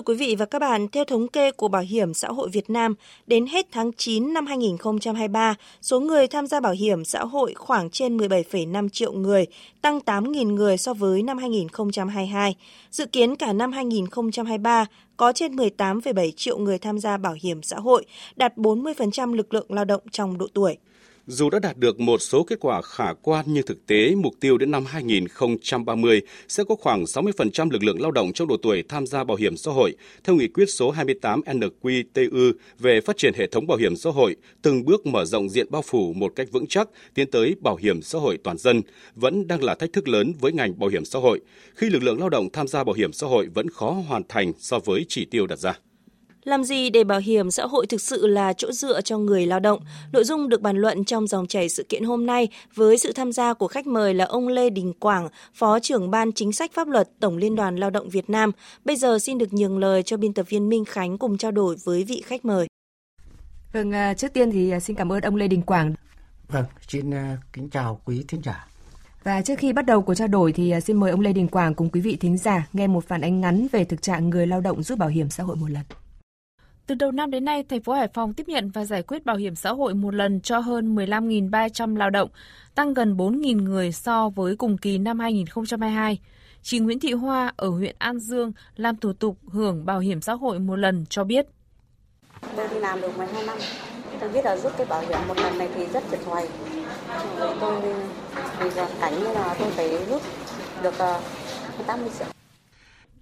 Thưa quý vị và các bạn, theo thống kê của Bảo hiểm xã hội Việt Nam, đến hết tháng 9 năm 2023, số người tham gia bảo hiểm xã hội khoảng trên 17,5 triệu người, tăng 8.000 người so với năm 2022. Dự kiến cả năm 2023 có trên 18,7 triệu người tham gia bảo hiểm xã hội, đạt 40% lực lượng lao động trong độ tuổi. Dù đã đạt được một số kết quả khả quan nhưng thực tế mục tiêu đến năm 2030 sẽ có khoảng 60% lực lượng lao động trong độ tuổi tham gia bảo hiểm xã hội, theo nghị quyết số 28 NQTU về phát triển hệ thống bảo hiểm xã hội, từng bước mở rộng diện bao phủ một cách vững chắc tiến tới bảo hiểm xã hội toàn dân, vẫn đang là thách thức lớn với ngành bảo hiểm xã hội, khi lực lượng lao động tham gia bảo hiểm xã hội vẫn khó hoàn thành so với chỉ tiêu đặt ra. Làm gì để bảo hiểm xã hội thực sự là chỗ dựa cho người lao động? Nội dung được bàn luận trong dòng chảy sự kiện hôm nay với sự tham gia của khách mời là ông Lê Đình Quảng, Phó trưởng Ban Chính sách Pháp luật Tổng Liên đoàn Lao động Việt Nam. Bây giờ xin được nhường lời cho biên tập viên Minh Khánh cùng trao đổi với vị khách mời. Vâng, à, trước tiên thì à, xin cảm ơn ông Lê Đình Quảng. Vâng, xin à, kính chào quý thính giả. Và trước khi bắt đầu cuộc trao đổi thì xin mời ông Lê Đình Quảng cùng quý vị thính giả nghe một phản ánh ngắn về thực trạng người lao động rút bảo hiểm xã hội một lần. Từ đầu năm đến nay, thành phố Hải Phòng tiếp nhận và giải quyết bảo hiểm xã hội một lần cho hơn 15.300 lao động, tăng gần 4.000 người so với cùng kỳ năm 2022. Chị Nguyễn Thị Hoa ở huyện An Dương làm thủ tục hưởng bảo hiểm xã hội một lần cho biết. Tôi đi làm được 12 năm. Tôi biết là rút cái bảo hiểm một lần này thì rất thiệt thòi. Tôi vì cảnh nên là tôi phải rút được 80 ờ, triệu.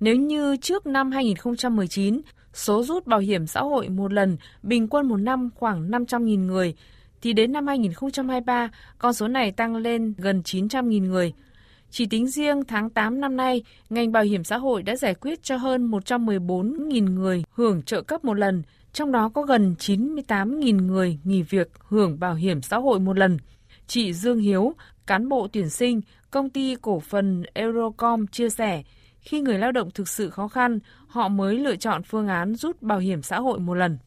Nếu như trước năm 2019, số rút bảo hiểm xã hội một lần bình quân một năm khoảng 500.000 người, thì đến năm 2023, con số này tăng lên gần 900.000 người. Chỉ tính riêng tháng 8 năm nay, ngành bảo hiểm xã hội đã giải quyết cho hơn 114.000 người hưởng trợ cấp một lần, trong đó có gần 98.000 người nghỉ việc hưởng bảo hiểm xã hội một lần. Chị Dương Hiếu, cán bộ tuyển sinh, công ty cổ phần Eurocom chia sẻ, khi người lao động thực sự khó khăn, họ mới lựa chọn phương án rút bảo hiểm xã hội một lần.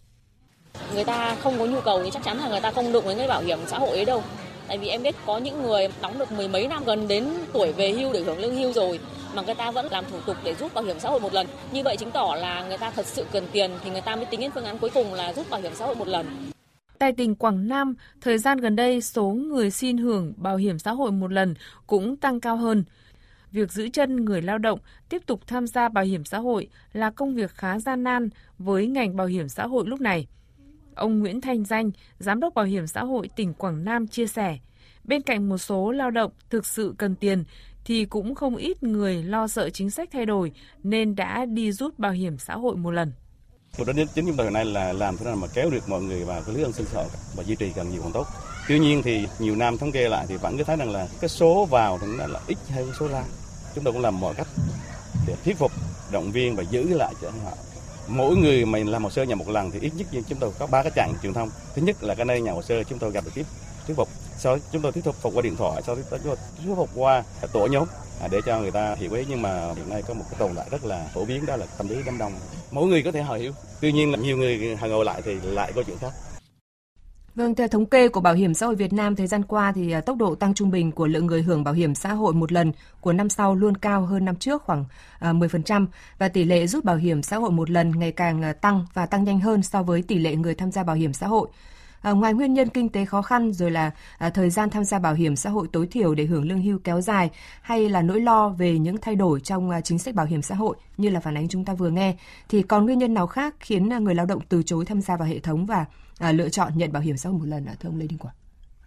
Người ta không có nhu cầu thì chắc chắn là người ta không đụng với cái bảo hiểm xã hội ấy đâu. Tại vì em biết có những người đóng được mười mấy năm gần đến tuổi về hưu để hưởng lương hưu rồi mà người ta vẫn làm thủ tục để rút bảo hiểm xã hội một lần. Như vậy chứng tỏ là người ta thật sự cần tiền thì người ta mới tính đến phương án cuối cùng là rút bảo hiểm xã hội một lần. Tại tỉnh Quảng Nam, thời gian gần đây số người xin hưởng bảo hiểm xã hội một lần cũng tăng cao hơn việc giữ chân người lao động tiếp tục tham gia bảo hiểm xã hội là công việc khá gian nan với ngành bảo hiểm xã hội lúc này. Ông Nguyễn Thanh Danh, Giám đốc Bảo hiểm xã hội tỉnh Quảng Nam chia sẻ, bên cạnh một số lao động thực sự cần tiền thì cũng không ít người lo sợ chính sách thay đổi nên đã đi rút bảo hiểm xã hội một lần. Một đích chính chúng ta hiện nay là làm thế nào mà kéo được mọi người vào cái lưới an sinh xã hội và duy trì càng nhiều càng tốt. Tuy nhiên thì nhiều năm thống kê lại thì vẫn cứ thấy rằng là cái số vào thì nó là ít hơn số ra chúng tôi cũng làm mọi cách để thuyết phục, động viên và giữ lại cho họ. Mỗi người mình làm hồ sơ nhà một lần thì ít nhất chúng tôi có ba cái chặng truyền thông. Thứ nhất là cái nơi nhà hồ sơ chúng tôi gặp được tiếp, thuyết phục. Sau chúng tôi thuyết phục qua điện thoại, sau đó chúng tôi thuyết phục qua tổ nhóm à, để cho người ta hiểu ý nhưng mà hiện nay có một cái tồn tại rất là phổ biến, đó là tâm lý đám đông. Mỗi người có thể họ hiểu. Tuy nhiên là nhiều người họ ngồi lại thì lại có chuyện khác. Vâng, theo thống kê của Bảo hiểm xã hội Việt Nam thời gian qua thì à, tốc độ tăng trung bình của lượng người hưởng bảo hiểm xã hội một lần của năm sau luôn cao hơn năm trước khoảng à, 10% và tỷ lệ rút bảo hiểm xã hội một lần ngày càng à, tăng và tăng nhanh hơn so với tỷ lệ người tham gia bảo hiểm xã hội. À, ngoài nguyên nhân kinh tế khó khăn rồi là à, thời gian tham gia bảo hiểm xã hội tối thiểu để hưởng lương hưu kéo dài hay là nỗi lo về những thay đổi trong à, chính sách bảo hiểm xã hội như là phản ánh chúng ta vừa nghe thì còn nguyên nhân nào khác khiến à, người lao động từ chối tham gia vào hệ thống và à, lựa chọn nhận bảo hiểm xã hội một lần ạ thưa ông Lê Đình Quảng?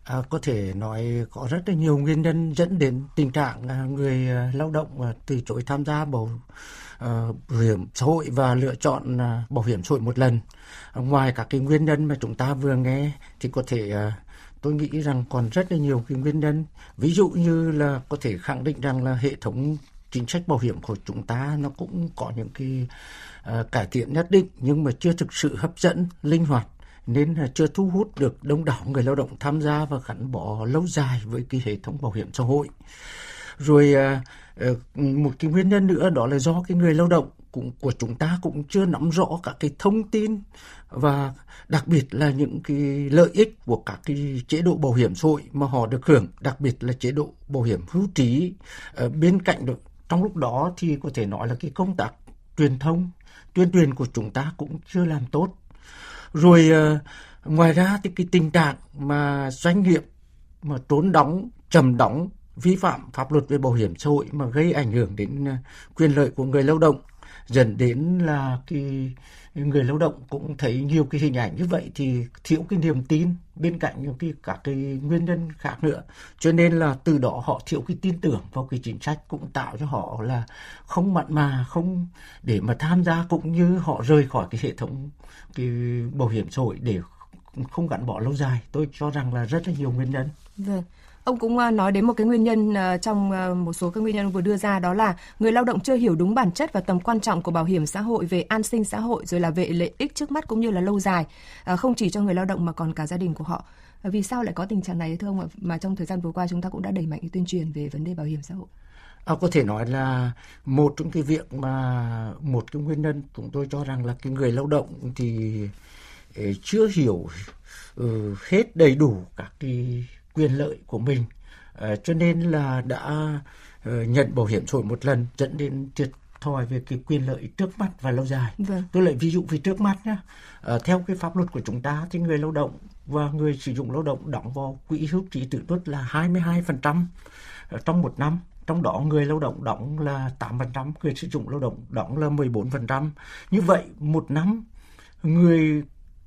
À, có thể nói có rất là nhiều nguyên nhân dẫn đến tình trạng à, người à, lao động à, từ chối tham gia bảo bảo hiểm xã hội và lựa chọn bảo hiểm xã hội một lần. Ngoài các cái nguyên nhân mà chúng ta vừa nghe thì có thể tôi nghĩ rằng còn rất là nhiều cái nguyên nhân. Ví dụ như là có thể khẳng định rằng là hệ thống chính sách bảo hiểm của chúng ta nó cũng có những cái uh, cải thiện nhất định nhưng mà chưa thực sự hấp dẫn, linh hoạt nên là chưa thu hút được đông đảo người lao động tham gia và gắn bó lâu dài với cái hệ thống bảo hiểm xã hội. Rồi à, ờ, một cái nguyên nhân nữa đó là do cái người lao động cũng của chúng ta cũng chưa nắm rõ các cái thông tin và đặc biệt là những cái lợi ích của các cái chế độ bảo hiểm xã hội mà họ được hưởng, đặc biệt là chế độ bảo hiểm hưu trí. Ở bên cạnh được trong lúc đó thì có thể nói là cái công tác truyền thông, tuyên truyền của chúng ta cũng chưa làm tốt. Rồi ờ, ngoài ra thì cái tình trạng mà doanh nghiệp mà trốn đóng, trầm đóng vi phạm pháp luật về bảo hiểm xã hội mà gây ảnh hưởng đến ờ, quyền lợi của người lao động dẫn đến là cái người lao động cũng thấy nhiều cái hình ảnh như vậy thì thiếu cái niềm tin bên cạnh những cái, các cái nguyên nhân khác nữa. Cho nên là từ đó họ thiếu cái tin tưởng vào cái chính sách cũng tạo cho họ là không mặn mà, không để mà tham gia cũng như họ rời khỏi cái hệ thống, cái bảo hiểm xã hội để không gắn bó lâu dài. Tôi cho rằng là rất là nhiều nguyên nhân. Vâng. Ông cũng à, nói đến một cái nguyên nhân ờ, trong ờ, một số các nguyên nhân vừa đưa ra đó là người lao động chưa hiểu đúng bản chất và tầm quan trọng của bảo hiểm xã hội về an sinh xã hội rồi là về lợi ích trước mắt cũng như là lâu dài, ờ, không chỉ cho người lao động mà còn cả gia đình của họ. Vì sao lại có tình trạng này thưa ông ạ? Mà trong thời gian vừa qua chúng ta cũng đã đẩy mạnh tuyên truyền về vấn đề bảo hiểm xã hội. À, có thể nói là một trong cái việc mà một cái nguyên nhân chúng tôi cho rằng là cái người lao động thì chưa hiểu uh, hết đầy đủ các cái quyền lợi của mình à, cho nên là đã uh, nhận bảo hiểm xã hội một lần dẫn đến thiệt thòi về cái quyền lợi trước mắt và lâu dài. Vâng. Tôi lại ví dụ về trước mắt nhé. À, theo cái pháp luật của chúng ta thì người lao động và người sử dụng lao động đóng vào quỹ hưu trí tử tuất là 22% trong một năm. Trong đó người lao động đóng là 8%, người sử dụng lao động đóng là 14%. Như vậy một năm người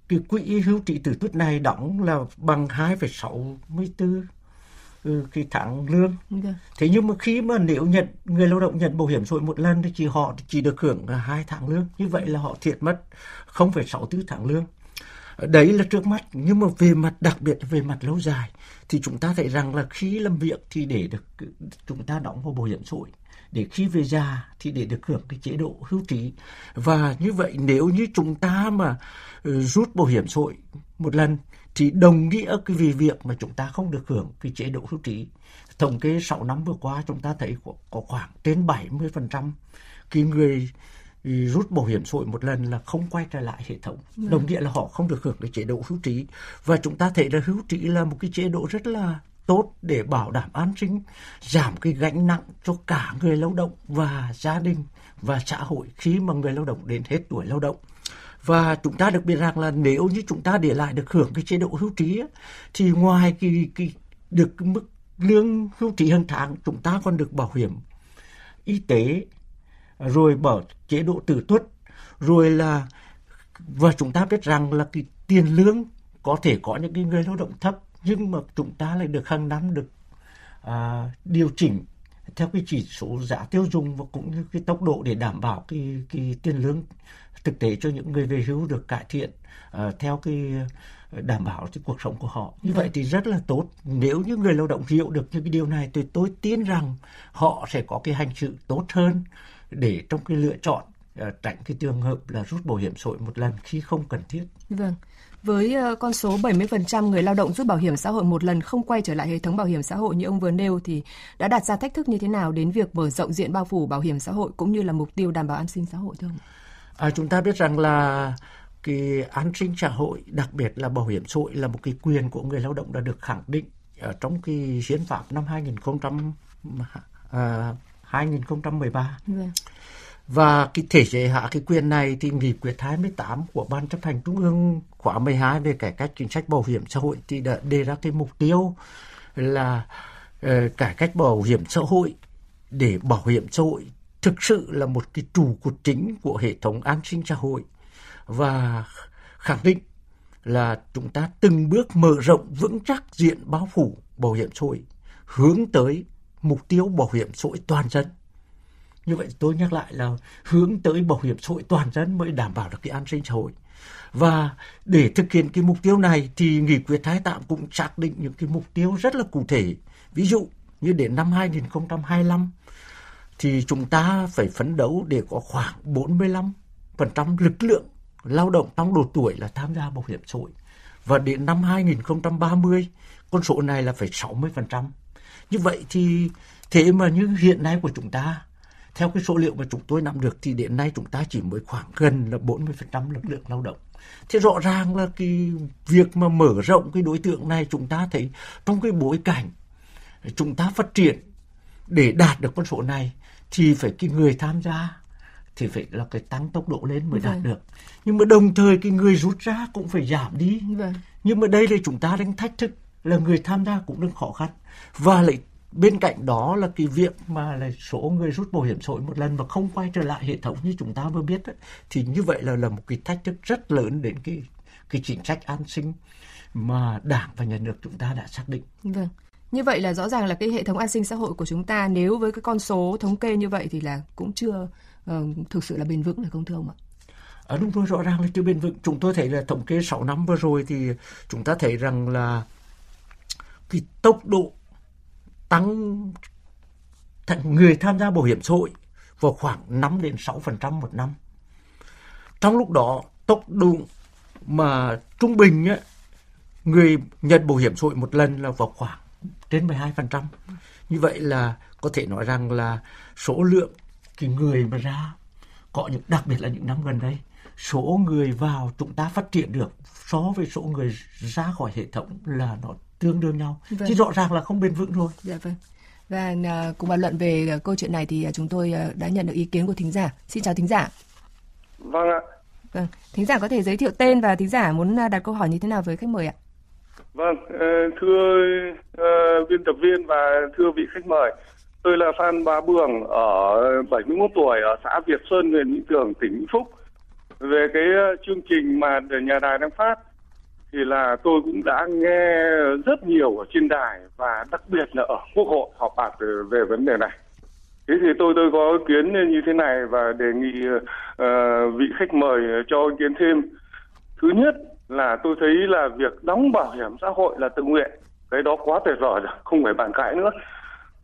cái quỹ hưu trí tử tuất này đóng là bằng 2,64 ừ, cái tháng lương. Okay. Thế nhưng mà khi mà nếu nhận người lao động nhận bảo hiểm xã hội một lần thì chỉ họ chỉ được hưởng hai tháng lương. Như vậy là họ thiệt mất 0,64 tháng lương. Đấy là trước mắt nhưng mà về mặt đặc biệt về mặt lâu dài thì chúng ta thấy rằng là khi làm việc thì để được chúng ta đóng vào bảo hiểm xã hội để khi về già thì để được hưởng cái chế độ hưu trí. Và như vậy nếu như chúng ta mà ừ, rút bảo hiểm xã hội một lần thì đồng nghĩa cái vì việc mà chúng ta không được hưởng cái chế độ hưu trí. Thống kê 6 năm vừa qua chúng ta thấy có, có khoảng trên 70% cái người ừ, rút bảo hiểm xã hội một lần là không quay trở lại hệ thống. Ừ. đồng nghĩa là họ không được hưởng cái chế độ hưu trí. Và chúng ta thấy là hưu trí là một cái chế độ rất là tốt để bảo đảm an sinh, giảm cái gánh nặng cho cả người lao động và gia đình và xã hội khi mà người lao động đến hết tuổi lao động. Và chúng ta được biết rằng là nếu như chúng ta để lại được hưởng cái chế độ hưu trí thì ngoài cái, cái được cái mức lương hưu trí hàng tháng chúng ta còn được bảo hiểm y tế rồi bảo chế độ tử tuất rồi là và chúng ta biết rằng là cái tiền lương có thể có những cái người lao động thấp nhưng mà chúng ta lại được hàng năm được à, điều chỉnh theo cái chỉ số giá tiêu dùng và cũng như cái tốc độ để đảm bảo cái cái tiền lương thực tế cho những người về hưu được cải thiện uh, theo cái à, đảm bảo cái cuộc sống của họ như vậy thì rất là tốt nếu như người lao động hiểu được những cái điều này thì tôi tin rằng họ sẽ có cái hành xử tốt hơn để trong cái lựa chọn uh, tránh cái trường hợp là rút bảo hiểm xã hội một lần khi không cần thiết. Vâng. Với ờ, con số 70% người lao động rút bảo hiểm xã hội một lần không quay trở lại hệ thống bảo hiểm xã hội như ông vừa nêu thì đã đặt ra thách thức như thế nào đến việc mở rộng diện bao phủ bảo hiểm xã hội cũng như là mục tiêu đảm bảo an sinh xã hội thưa ông? À, chúng ta biết rằng là cái an sinh xã hội, đặc biệt là bảo hiểm xã hội là một cái quyền của người lao động đã được khẳng định ở trong cái hiến pháp năm 2000 à, 2013. Vâng. Và cái thể chế hạ cái quyền này thì nghị quyết 28 của Ban chấp hành Trung ương khóa 12 về cải cách chính sách bảo hiểm xã hội thì đã đề ra cái mục tiêu là uh, cải cách bảo hiểm xã hội để bảo hiểm xã hội thực sự là một cái trụ cột chính của hệ thống an sinh xã hội. Và khẳng định là chúng ta từng bước mở rộng vững chắc diện bao phủ bảo hiểm xã hội hướng tới mục tiêu bảo hiểm xã hội toàn dân như vậy tôi nhắc lại là hướng tới bảo hiểm xã hội toàn dân mới đảm bảo được cái an sinh xã hội. Và để thực hiện cái mục tiêu này thì nghị quyết thái tạm cũng xác định những cái mục tiêu rất là cụ thể. Ví dụ như đến năm 2025 thì chúng ta phải phấn đấu để có khoảng 45% lực lượng lao động trong độ tuổi là tham gia bảo hiểm xã hội. Và đến năm 2030 con số này là phải 60%. Như vậy thì thế mà như hiện nay của chúng ta theo cái số liệu mà chúng tôi nắm được thì đến nay chúng ta chỉ mới khoảng gần là 40% lực lượng lao động. Thì rõ ràng là cái việc mà mở rộng cái đối tượng này chúng ta thấy trong cái bối cảnh chúng ta phát triển để đạt được con số này thì phải cái người tham gia thì phải là cái tăng tốc độ lên mới vâng. đạt được. Nhưng mà đồng thời cái người rút ra cũng phải giảm đi. Vâng. Nhưng mà đây là chúng ta đang thách thức là người tham gia cũng đang khó khăn và lại bên cạnh đó là cái việc mà là số người rút bảo hiểm xã hội một lần và không quay trở lại hệ thống như chúng ta vừa biết ấy, thì như vậy là là một cái thách thức rất lớn đến cái cái chính sách an sinh mà đảng và nhà nước chúng ta đã xác định. Vâng. Như vậy là rõ ràng là cái hệ thống an sinh xã hội của chúng ta nếu với cái con số thống kê như vậy thì là cũng chưa uh, thực sự là bền vững được không thưa ông ạ? À, đúng rồi, rõ ràng là chưa bền vững. Chúng tôi thấy là thống kê 6 năm vừa rồi thì chúng ta thấy rằng là cái tốc độ tăng người tham gia bảo hiểm xã hội vào khoảng 5 đến 6% một năm. Trong lúc đó, tốc độ mà trung bình ấy, người nhận bảo hiểm xã hội một lần là vào khoảng trên 12%. Như vậy là có thể nói rằng là số lượng cái người mà ra có những đặc biệt là những năm gần đây số người vào chúng ta phát triển được so với số người ra khỏi hệ thống là nó tương đương nhau. Vâng. chứ rõ ràng là không bền vững rồi dạ vâng. Và uh, cùng bàn luận về uh, câu chuyện này thì uh, chúng tôi đã nhận được ý kiến của thính giả. Xin chào thính giả. Vâng ạ. Vâng. Thính giả có thể giới thiệu tên và thính giả muốn đặt câu hỏi như thế nào với khách mời ạ? Vâng uh, thưa uh, biên tập viên và thưa vị khách mời tôi là Phan Bá Bường ở 71 tuổi ở xã Việt Xuân huyện Mỹ Tường tỉnh Vĩnh Phúc. Về cái chương trình mà nhà đài đang phát thì là tôi cũng đã nghe rất nhiều ở trên đài và đặc biệt là ở quốc hội họp bạc về vấn đề này. Thế thì tôi tôi có ý kiến như thế này và đề nghị uh, vị khách mời cho ý kiến thêm. Thứ nhất là tôi thấy là việc đóng bảo hiểm xã hội là tự nguyện cái đó quá tuyệt vời rồi không phải bàn cãi nữa.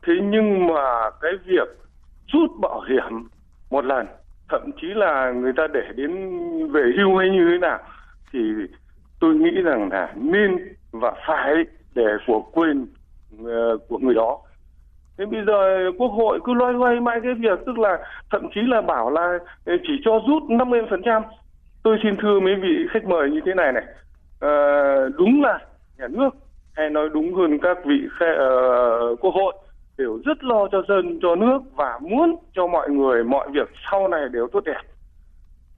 Thế nhưng mà cái việc rút bảo hiểm một lần thậm chí là người ta để đến về hưu hay như thế nào thì tôi nghĩ rằng là nên và phải để của quyền uh, của người đó. Thế bây giờ quốc hội cứ loay hoay mãi cái việc tức là thậm chí là bảo là chỉ cho rút 50% tôi xin thưa mấy vị khách mời như thế này này. À, đúng là nhà nước hay nói đúng hơn các vị khe, uh, quốc hội đều rất lo cho dân cho nước và muốn cho mọi người mọi việc sau này đều tốt đẹp.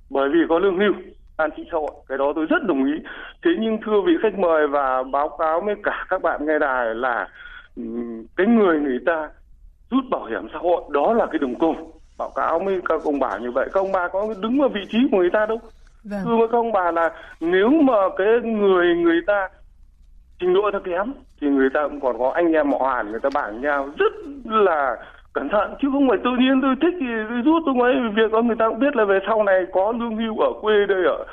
Bởi vì có lương hưu an sinh xã hội. Cái đó tôi rất đồng ý. Thế nhưng thưa vị khách mời và báo cáo với cả các bạn nghe đài là cái người người ta rút bảo hiểm xã hội đó là cái đường cùng. Báo cáo với các ông bà như vậy. Các ông bà có đứng vào vị trí của người ta đâu. Vâng. thưa với các ông bà là nếu mà cái người người ta trình độ ta kém thì người ta cũng còn có anh em họ hàng người ta bảo nhau. Rất là cẩn thận chứ không phải tự nhiên tôi thích thì tôi rút tôi ấy việc đó người ta cũng biết là về sau này có lương hưu ở quê đây ở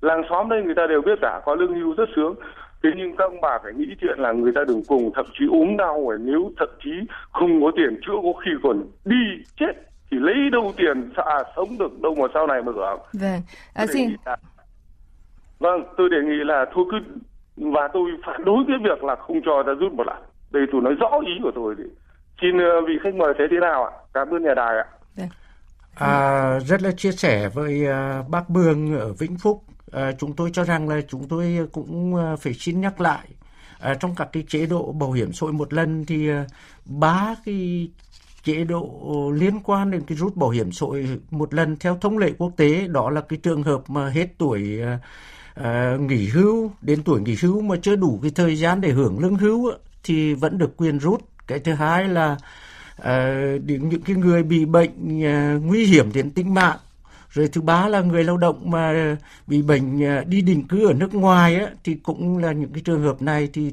làng xóm đây người ta đều biết cả có lương hưu rất sướng. Thế nhưng các ông bà phải nghĩ chuyện là người ta đừng cùng thậm chí ốm đau rồi nếu thậm chí không có tiền chữa có khi còn đi chết thì lấy đâu tiền à, sống được đâu mà sau này mà hưởng vâng à, xin. là... vâng tôi đề nghị là thôi cứ và tôi phản đối cái việc là không cho ta rút một lần. Đây tôi nói rõ ý của tôi thì Xin ờ, vị khách mời thấy thế nào ạ? Cảm ơn nhà đài ạ. Dạ. À, rất là chia sẻ với uh, bác Bương ở Vĩnh Phúc. À, chúng tôi cho rằng là chúng tôi cũng phải xin nhắc lại à, trong các cái chế độ bảo hiểm xã hội một lần thì uh, ba cái chế độ liên quan đến cái rút bảo hiểm xã hội một lần theo thông lệ quốc tế đó là cái trường hợp mà hết tuổi uh, nghỉ hưu đến tuổi nghỉ hưu mà chưa đủ cái thời gian để hưởng lương hưu thì vẫn được quyền rút cái thứ hai là uh, những cái người bị bệnh uh, nguy hiểm đến tính mạng. Rồi thứ ba là người lao động mà bị bệnh uh, đi định cư ở nước ngoài á, thì cũng là những cái trường hợp này thì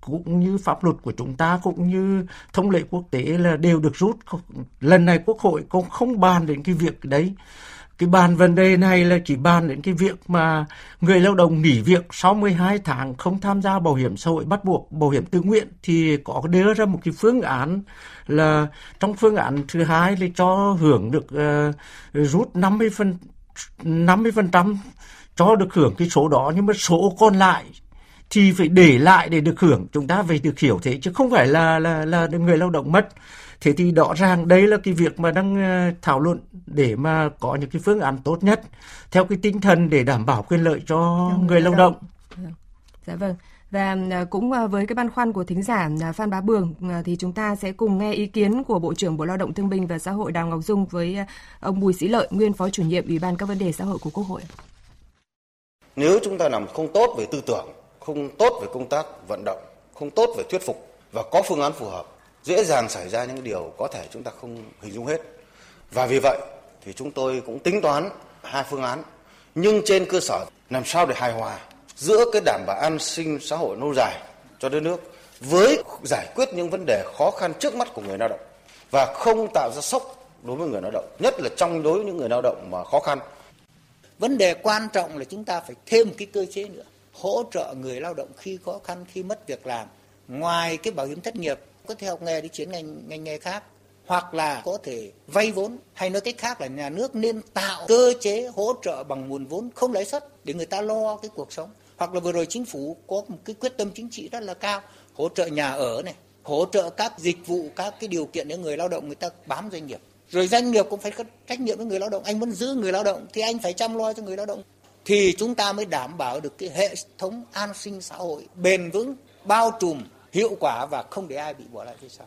cũng như pháp luật của chúng ta cũng như thông lệ quốc tế là đều được rút. Lần này quốc hội cũng không bàn đến cái việc đấy cái bàn vấn đề này là chỉ bàn đến cái việc mà người lao động nghỉ việc sau 12 tháng không tham gia bảo hiểm xã hội bắt buộc bảo hiểm tự nguyện thì có đưa ra một cái phương án là trong phương án thứ hai là cho hưởng được uh, rút 50 phần 50 phần trăm cho được hưởng cái số đó. Nhưng mà số còn lại thì phải để lại để được hưởng. Chúng ta phải được hiểu thế chứ không phải là là là người lao động mất thế thì rõ ràng đây là cái việc mà đang ờ, thảo luận để mà có những cái phương án tốt nhất theo cái tinh thần để đảm bảo quyền lợi cho người lao động. Dạ vâng. Và à, cũng à, với cái băn khoăn của thính giả Phan Bá Bường thì chúng ta sẽ cùng nghe ý kiến của Bộ trưởng Bộ Lao động Thương binh và Xã hội Đào Ngọc Dung với ông Bùi Sĩ Lợi, nguyên Phó chủ nhiệm Ủy ban các vấn đề xã hội của Quốc hội. Nếu chúng ta làm không tốt về tư tưởng, không tốt về công tác vận động, không tốt về thuyết phục và có phương án phù hợp, dễ dàng xảy ra những điều có thể chúng ta không hình dung hết. Và vì vậy thì chúng tôi cũng tính toán hai phương án nhưng trên cơ sở làm sao để hài hòa giữa cái đảm bảo an sinh xã hội lâu dài cho đất nước với giải quyết những vấn đề khó khăn trước mắt của người lao động và không tạo ra sốc đối với người lao động, nhất là trong đối với những người lao động mà khó khăn. Vấn đề quan trọng là chúng ta phải thêm cái cơ chế nữa, hỗ trợ người lao động khi khó khăn, khi mất việc làm. Ngoài cái bảo hiểm thất nghiệp, có thể học nghề đi chuyển ngành ngành nghề khác, hoặc là có thể vay vốn, hay nói cách khác là nhà nước nên tạo cơ chế hỗ trợ bằng nguồn vốn không lãi suất để người ta lo cái cuộc sống. Hoặc là vừa rồi chính phủ có một cái quyết tâm chính trị rất là cao, hỗ trợ nhà ở này, hỗ trợ các dịch vụ, các cái điều kiện để người lao động người ta bám doanh nghiệp. Rồi doanh nghiệp cũng phải có trách nhiệm với người lao động. Anh muốn giữ người lao động thì anh phải chăm lo cho người lao động. Thì chúng ta mới đảm bảo được cái hệ thống an sinh xã hội bền vững, bao trùm hiệu quả và không để ai bị bỏ lại phía sau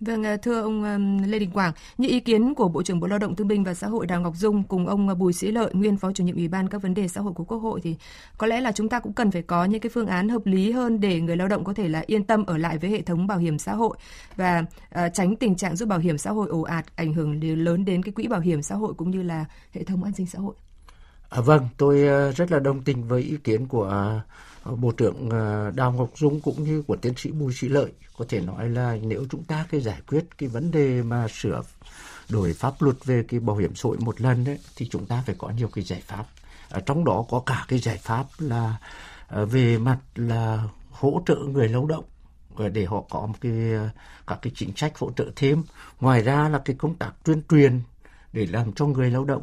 Vâng, à, thưa ông Lê Đình Quảng, như ý kiến của Bộ trưởng Bộ Lao động Thương binh và Xã hội Đào Ngọc Dung cùng ông Bùi Sĩ Lợi, nguyên Phó chủ nhiệm Ủy ban các vấn đề xã hội của Quốc hội thì có lẽ là chúng ta cũng cần phải có những cái phương án hợp lý hơn để người lao động có thể là yên tâm ở lại với hệ thống bảo hiểm xã hội và uh, tránh tình trạng rút bảo hiểm xã hội ồ ạt ảnh hưởng lớn đến cái quỹ bảo hiểm xã hội cũng như là hệ thống an sinh xã hội. À, vâng, tôi ờ, rất là đồng tình với ý kiến của Ờ, Bộ trưởng ờ, Đào Ngọc Dung cũng như của tiến sĩ Bùi Sĩ Lợi có thể nói là nếu chúng ta cái giải quyết cái vấn đề mà sửa đổi pháp luật về cái bảo hiểm xã hội một lần đấy, thì chúng ta phải có nhiều cái giải pháp. Ở trong đó có cả cái giải pháp là ờ, về mặt là hỗ trợ người lao động để họ có một cái các cái chính sách hỗ trợ thêm. Ngoài ra là cái công tác tuyên truyền để làm cho người lao động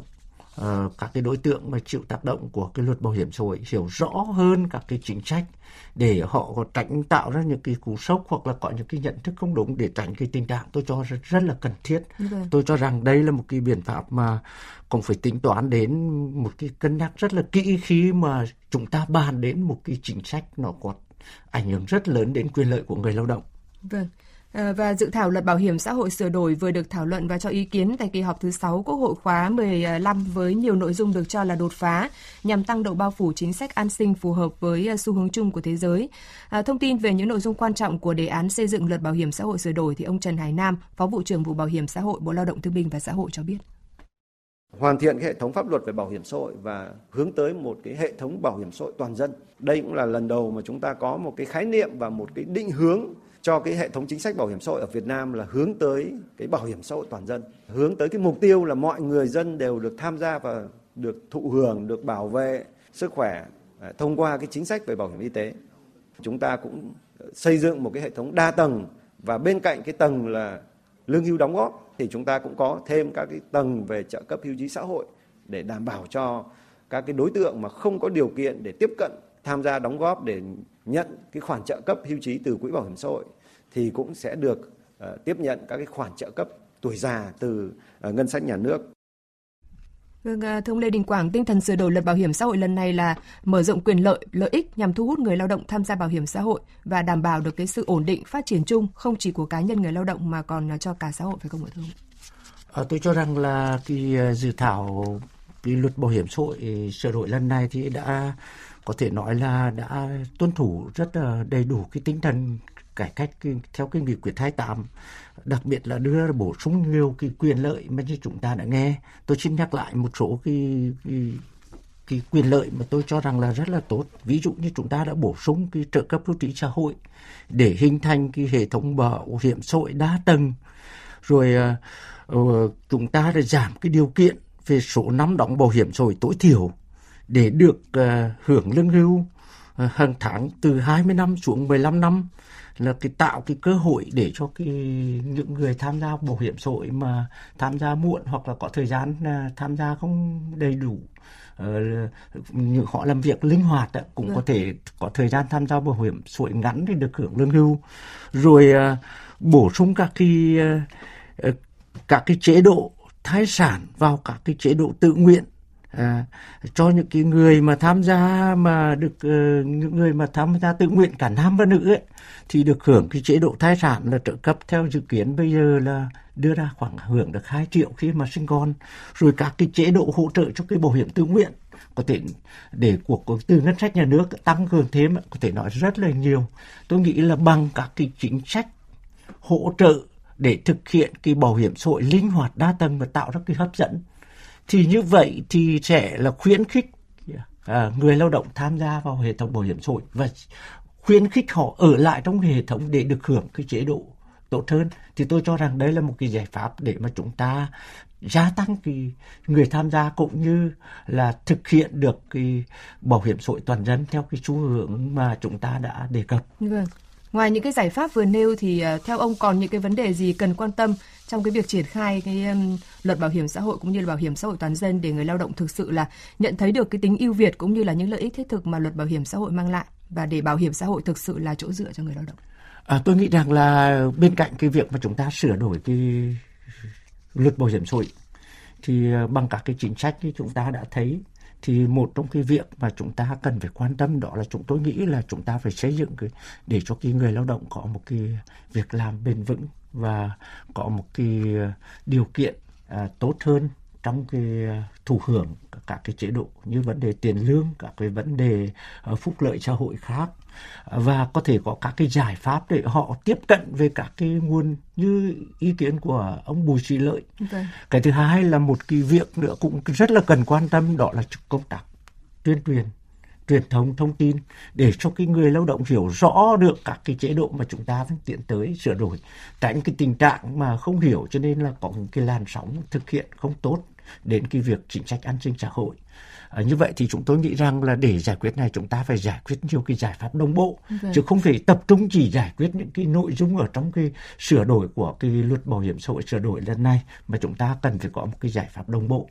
uh, các cái đối tượng mà chịu tác động của cái luật bảo hiểm xã hội hiểu rõ hơn các cái chính sách để họ có tránh tạo ra những cái cú sốc hoặc là có những cái nhận thức không đúng để tránh cái tình trạng tôi cho rất, rất là cần thiết. Vâng. Tôi cho rằng đây là một cái biện pháp mà cũng phải tính toán đến một cái cân nhắc rất là kỹ khi mà chúng ta bàn đến một cái chính sách nó có ảnh hưởng rất lớn đến quyền lợi của người lao động. Vâng. Ờ, và dự thảo luật bảo hiểm xã hội sửa đổi vừa được thảo luận và cho ý kiến tại kỳ họp thứ 6 Quốc hội khóa 15 với nhiều nội dung được cho là đột phá nhằm tăng độ bao phủ chính sách an sinh phù hợp với ờ, xu hướng chung của thế giới. À, thông tin về những nội dung quan trọng của đề án xây dựng luật bảo hiểm xã hội sửa đổi thì ông Trần Hải Nam, Phó vụ trưởng vụ Bảo hiểm xã hội Bộ Lao động Thương binh và Xã hội cho biết hoàn thiện cái hệ thống pháp luật về bảo hiểm xã hội và hướng tới một cái hệ thống bảo hiểm xã hội toàn dân. Đây cũng là lần đầu mà chúng ta có một cái khái niệm và một cái định hướng cho cái hệ thống chính sách bảo hiểm xã hội ở Việt Nam là hướng tới cái bảo hiểm xã hội toàn dân, hướng tới cái mục tiêu là mọi người dân đều được tham gia và được thụ hưởng, được bảo vệ sức khỏe à, thông qua cái chính sách về bảo hiểm y tế. Chúng ta cũng xây dựng một cái hệ thống đa tầng và bên cạnh cái tầng là lương hưu đóng góp thì chúng ta cũng có thêm các cái tầng về trợ cấp hưu trí xã hội để đảm bảo cho các cái đối tượng mà không có điều kiện để tiếp cận tham gia đóng góp để nhận cái khoản trợ cấp hưu trí từ quỹ bảo hiểm xã hội thì cũng sẽ được uh, tiếp nhận các cái khoản trợ cấp tuổi già từ uh, ngân sách nhà nước. Vâng, ờ, thưa ông Lê Đình Quảng, tinh thần sửa đổi luật bảo hiểm xã hội lần này là mở rộng quyền lợi, lợi ích nhằm thu hút người lao động tham gia bảo hiểm xã hội và đảm bảo được cái sự ổn định phát triển chung không chỉ của cá nhân người lao động mà còn cho cả xã hội phải không ạ thưa ông? À, tôi cho rằng là cái dự thảo cái luật bảo hiểm xã hội sửa đổi lần này thì đã có thể nói là đã tuân thủ rất là đầy đủ cái tinh thần cải cách theo cái nghị quyết 28 đặc biệt là đưa bổ sung nhiều cái quyền lợi mà như chúng ta đã nghe. Tôi xin nhắc lại một số cái, cái cái quyền lợi mà tôi cho rằng là rất là tốt. Ví dụ như chúng ta đã bổ sung cái trợ cấp hưu trí xã hội để hình thành cái hệ thống bảo hiểm xã hội đa tầng. Rồi uh, chúng ta đã giảm cái điều kiện về số năm đóng bảo hiểm xã hội tối thiểu để được uh, hưởng lương hưu uh, hàng tháng từ 20 năm xuống 15 năm là cái tạo cái cơ hội để cho cái những người tham gia bảo hiểm xã hội mà tham gia muộn hoặc là có thời gian à, tham gia không đầy đủ uh, họ làm việc linh hoạt đó, cũng có vâng. thể có thời gian tham gia bảo hiểm xã hội ngắn để được hưởng lương hưu rồi uh, bổ sung các cái uh, các cái chế độ thai sản vào các cái chế độ tự nguyện à, cho những cái người mà tham gia mà được uh, những người mà tham gia tự nguyện cả nam và nữ ấy, thì được hưởng cái chế độ thai sản là trợ cấp theo dự kiến bây giờ là đưa ra khoảng hưởng được 2 triệu khi mà sinh con. Rồi các cái chế độ hỗ trợ cho cái bảo hiểm tự nguyện có thể để cuộc từ ngân sách nhà nước tăng cường thêm có thể nói rất là nhiều. Tôi nghĩ là bằng các cái chính sách hỗ trợ để thực hiện cái bảo hiểm xã hội linh hoạt đa tầng và tạo ra cái hấp dẫn thì như vậy thì sẽ là khuyến khích à, người lao động tham gia vào hệ thống bảo hiểm xã hội và khuyến khích họ ở lại trong hệ thống để được hưởng cái chế độ tốt hơn thì tôi cho rằng đây là một cái giải pháp để mà chúng ta gia tăng cái người tham gia cũng như là thực hiện được cái bảo hiểm xã hội toàn dân theo cái xu hướng mà chúng ta đã đề cập. Vâng. Ngoài những cái giải pháp vừa nêu thì ờ, theo ông còn những cái vấn đề gì cần quan tâm trong cái việc triển khai cái luật bảo hiểm xã hội cũng như là bảo hiểm xã hội toàn dân để người lao động thực sự là nhận thấy được cái tính ưu việt cũng như là những lợi ích thiết thực mà luật bảo hiểm xã hội mang lại và để bảo hiểm xã hội thực sự là chỗ dựa cho người lao động. À, tôi nghĩ rằng là bên cạnh cái việc mà chúng ta sửa đổi cái luật bảo hiểm xã hội thì ờ, bằng các cái chính sách thì chúng ta đã thấy thì một trong cái việc mà chúng ta cần phải quan tâm đó là chúng tôi nghĩ là chúng ta phải xây dựng cái để cho cái người lao động có một cái việc làm bền vững và có một cái điều kiện à, tốt hơn trong cái thụ hưởng các cái chế độ như vấn đề tiền lương các cái vấn đề ờ, phúc lợi xã hội khác và có thể có các cái giải pháp để họ tiếp cận về các cái nguồn như ý kiến của ông Bùi Sĩ Lợi. Okay. Cái thứ hai là một cái việc nữa cũng rất là cần quan tâm đó là công tác tuyên truyền truyền thông thông tin để cho cái người lao động hiểu rõ được các cái chế độ mà chúng ta đang tiến tới sửa đổi tránh cái tình trạng mà không hiểu cho nên là có những cái làn sóng thực hiện không tốt đến cái việc chính sách an sinh xã hội À, như vậy thì chúng tôi nghĩ rằng là để giải quyết này chúng ta phải giải quyết nhiều cái giải pháp đồng bộ vâng. chứ không phải tập trung chỉ giải quyết những cái nội dung ở trong cái sửa đổi của cái luật bảo hiểm xã hội sửa đổi lần này mà chúng ta cần phải có một cái giải pháp đồng bộ.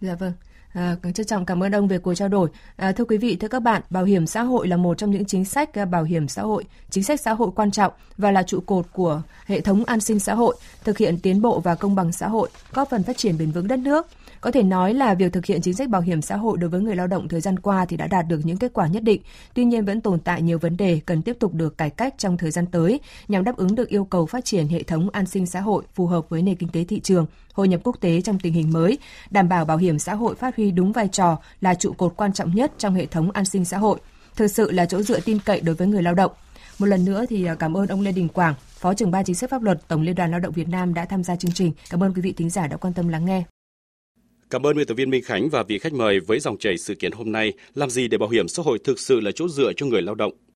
Dạ vâng. À, trân trọng cảm ơn ông về cuộc trao đổi. À, thưa quý vị, thưa các bạn, bảo hiểm xã hội là một trong những chính sách ờ, bảo hiểm xã hội, chính sách xã hội quan trọng và là trụ cột của hệ thống an sinh xã hội, thực hiện tiến bộ và công bằng xã hội, góp phần phát triển bền vững đất nước. Có thể nói là việc thực hiện chính sách bảo hiểm xã hội đối với người lao động thời gian qua thì đã đạt được những kết quả nhất định. Tuy nhiên vẫn tồn tại nhiều vấn đề cần tiếp tục được cải cách trong thời gian tới nhằm đáp ứng được yêu cầu phát triển hệ thống an sinh xã hội phù hợp với nền kinh tế thị trường, hội nhập quốc tế trong tình hình mới, đảm bảo bảo hiểm xã hội phát huy đúng vai trò là trụ cột quan trọng nhất trong hệ thống an sinh xã hội, thực sự là chỗ dựa tin cậy đối với người lao động. Một lần nữa thì à, cảm ơn ông Lê Đình Quảng, Phó trưởng ban chính sách pháp luật Tổng Liên đoàn Lao động Việt Nam đã tham gia chương trình. Cảm ơn quý vị thính giả đã quan tâm lắng nghe. Cảm ơn biên tập viên Minh Khánh và vị khách mời với dòng chảy sự kiện hôm nay làm gì để bảo hiểm xã hội thực sự là chỗ dựa cho người lao động.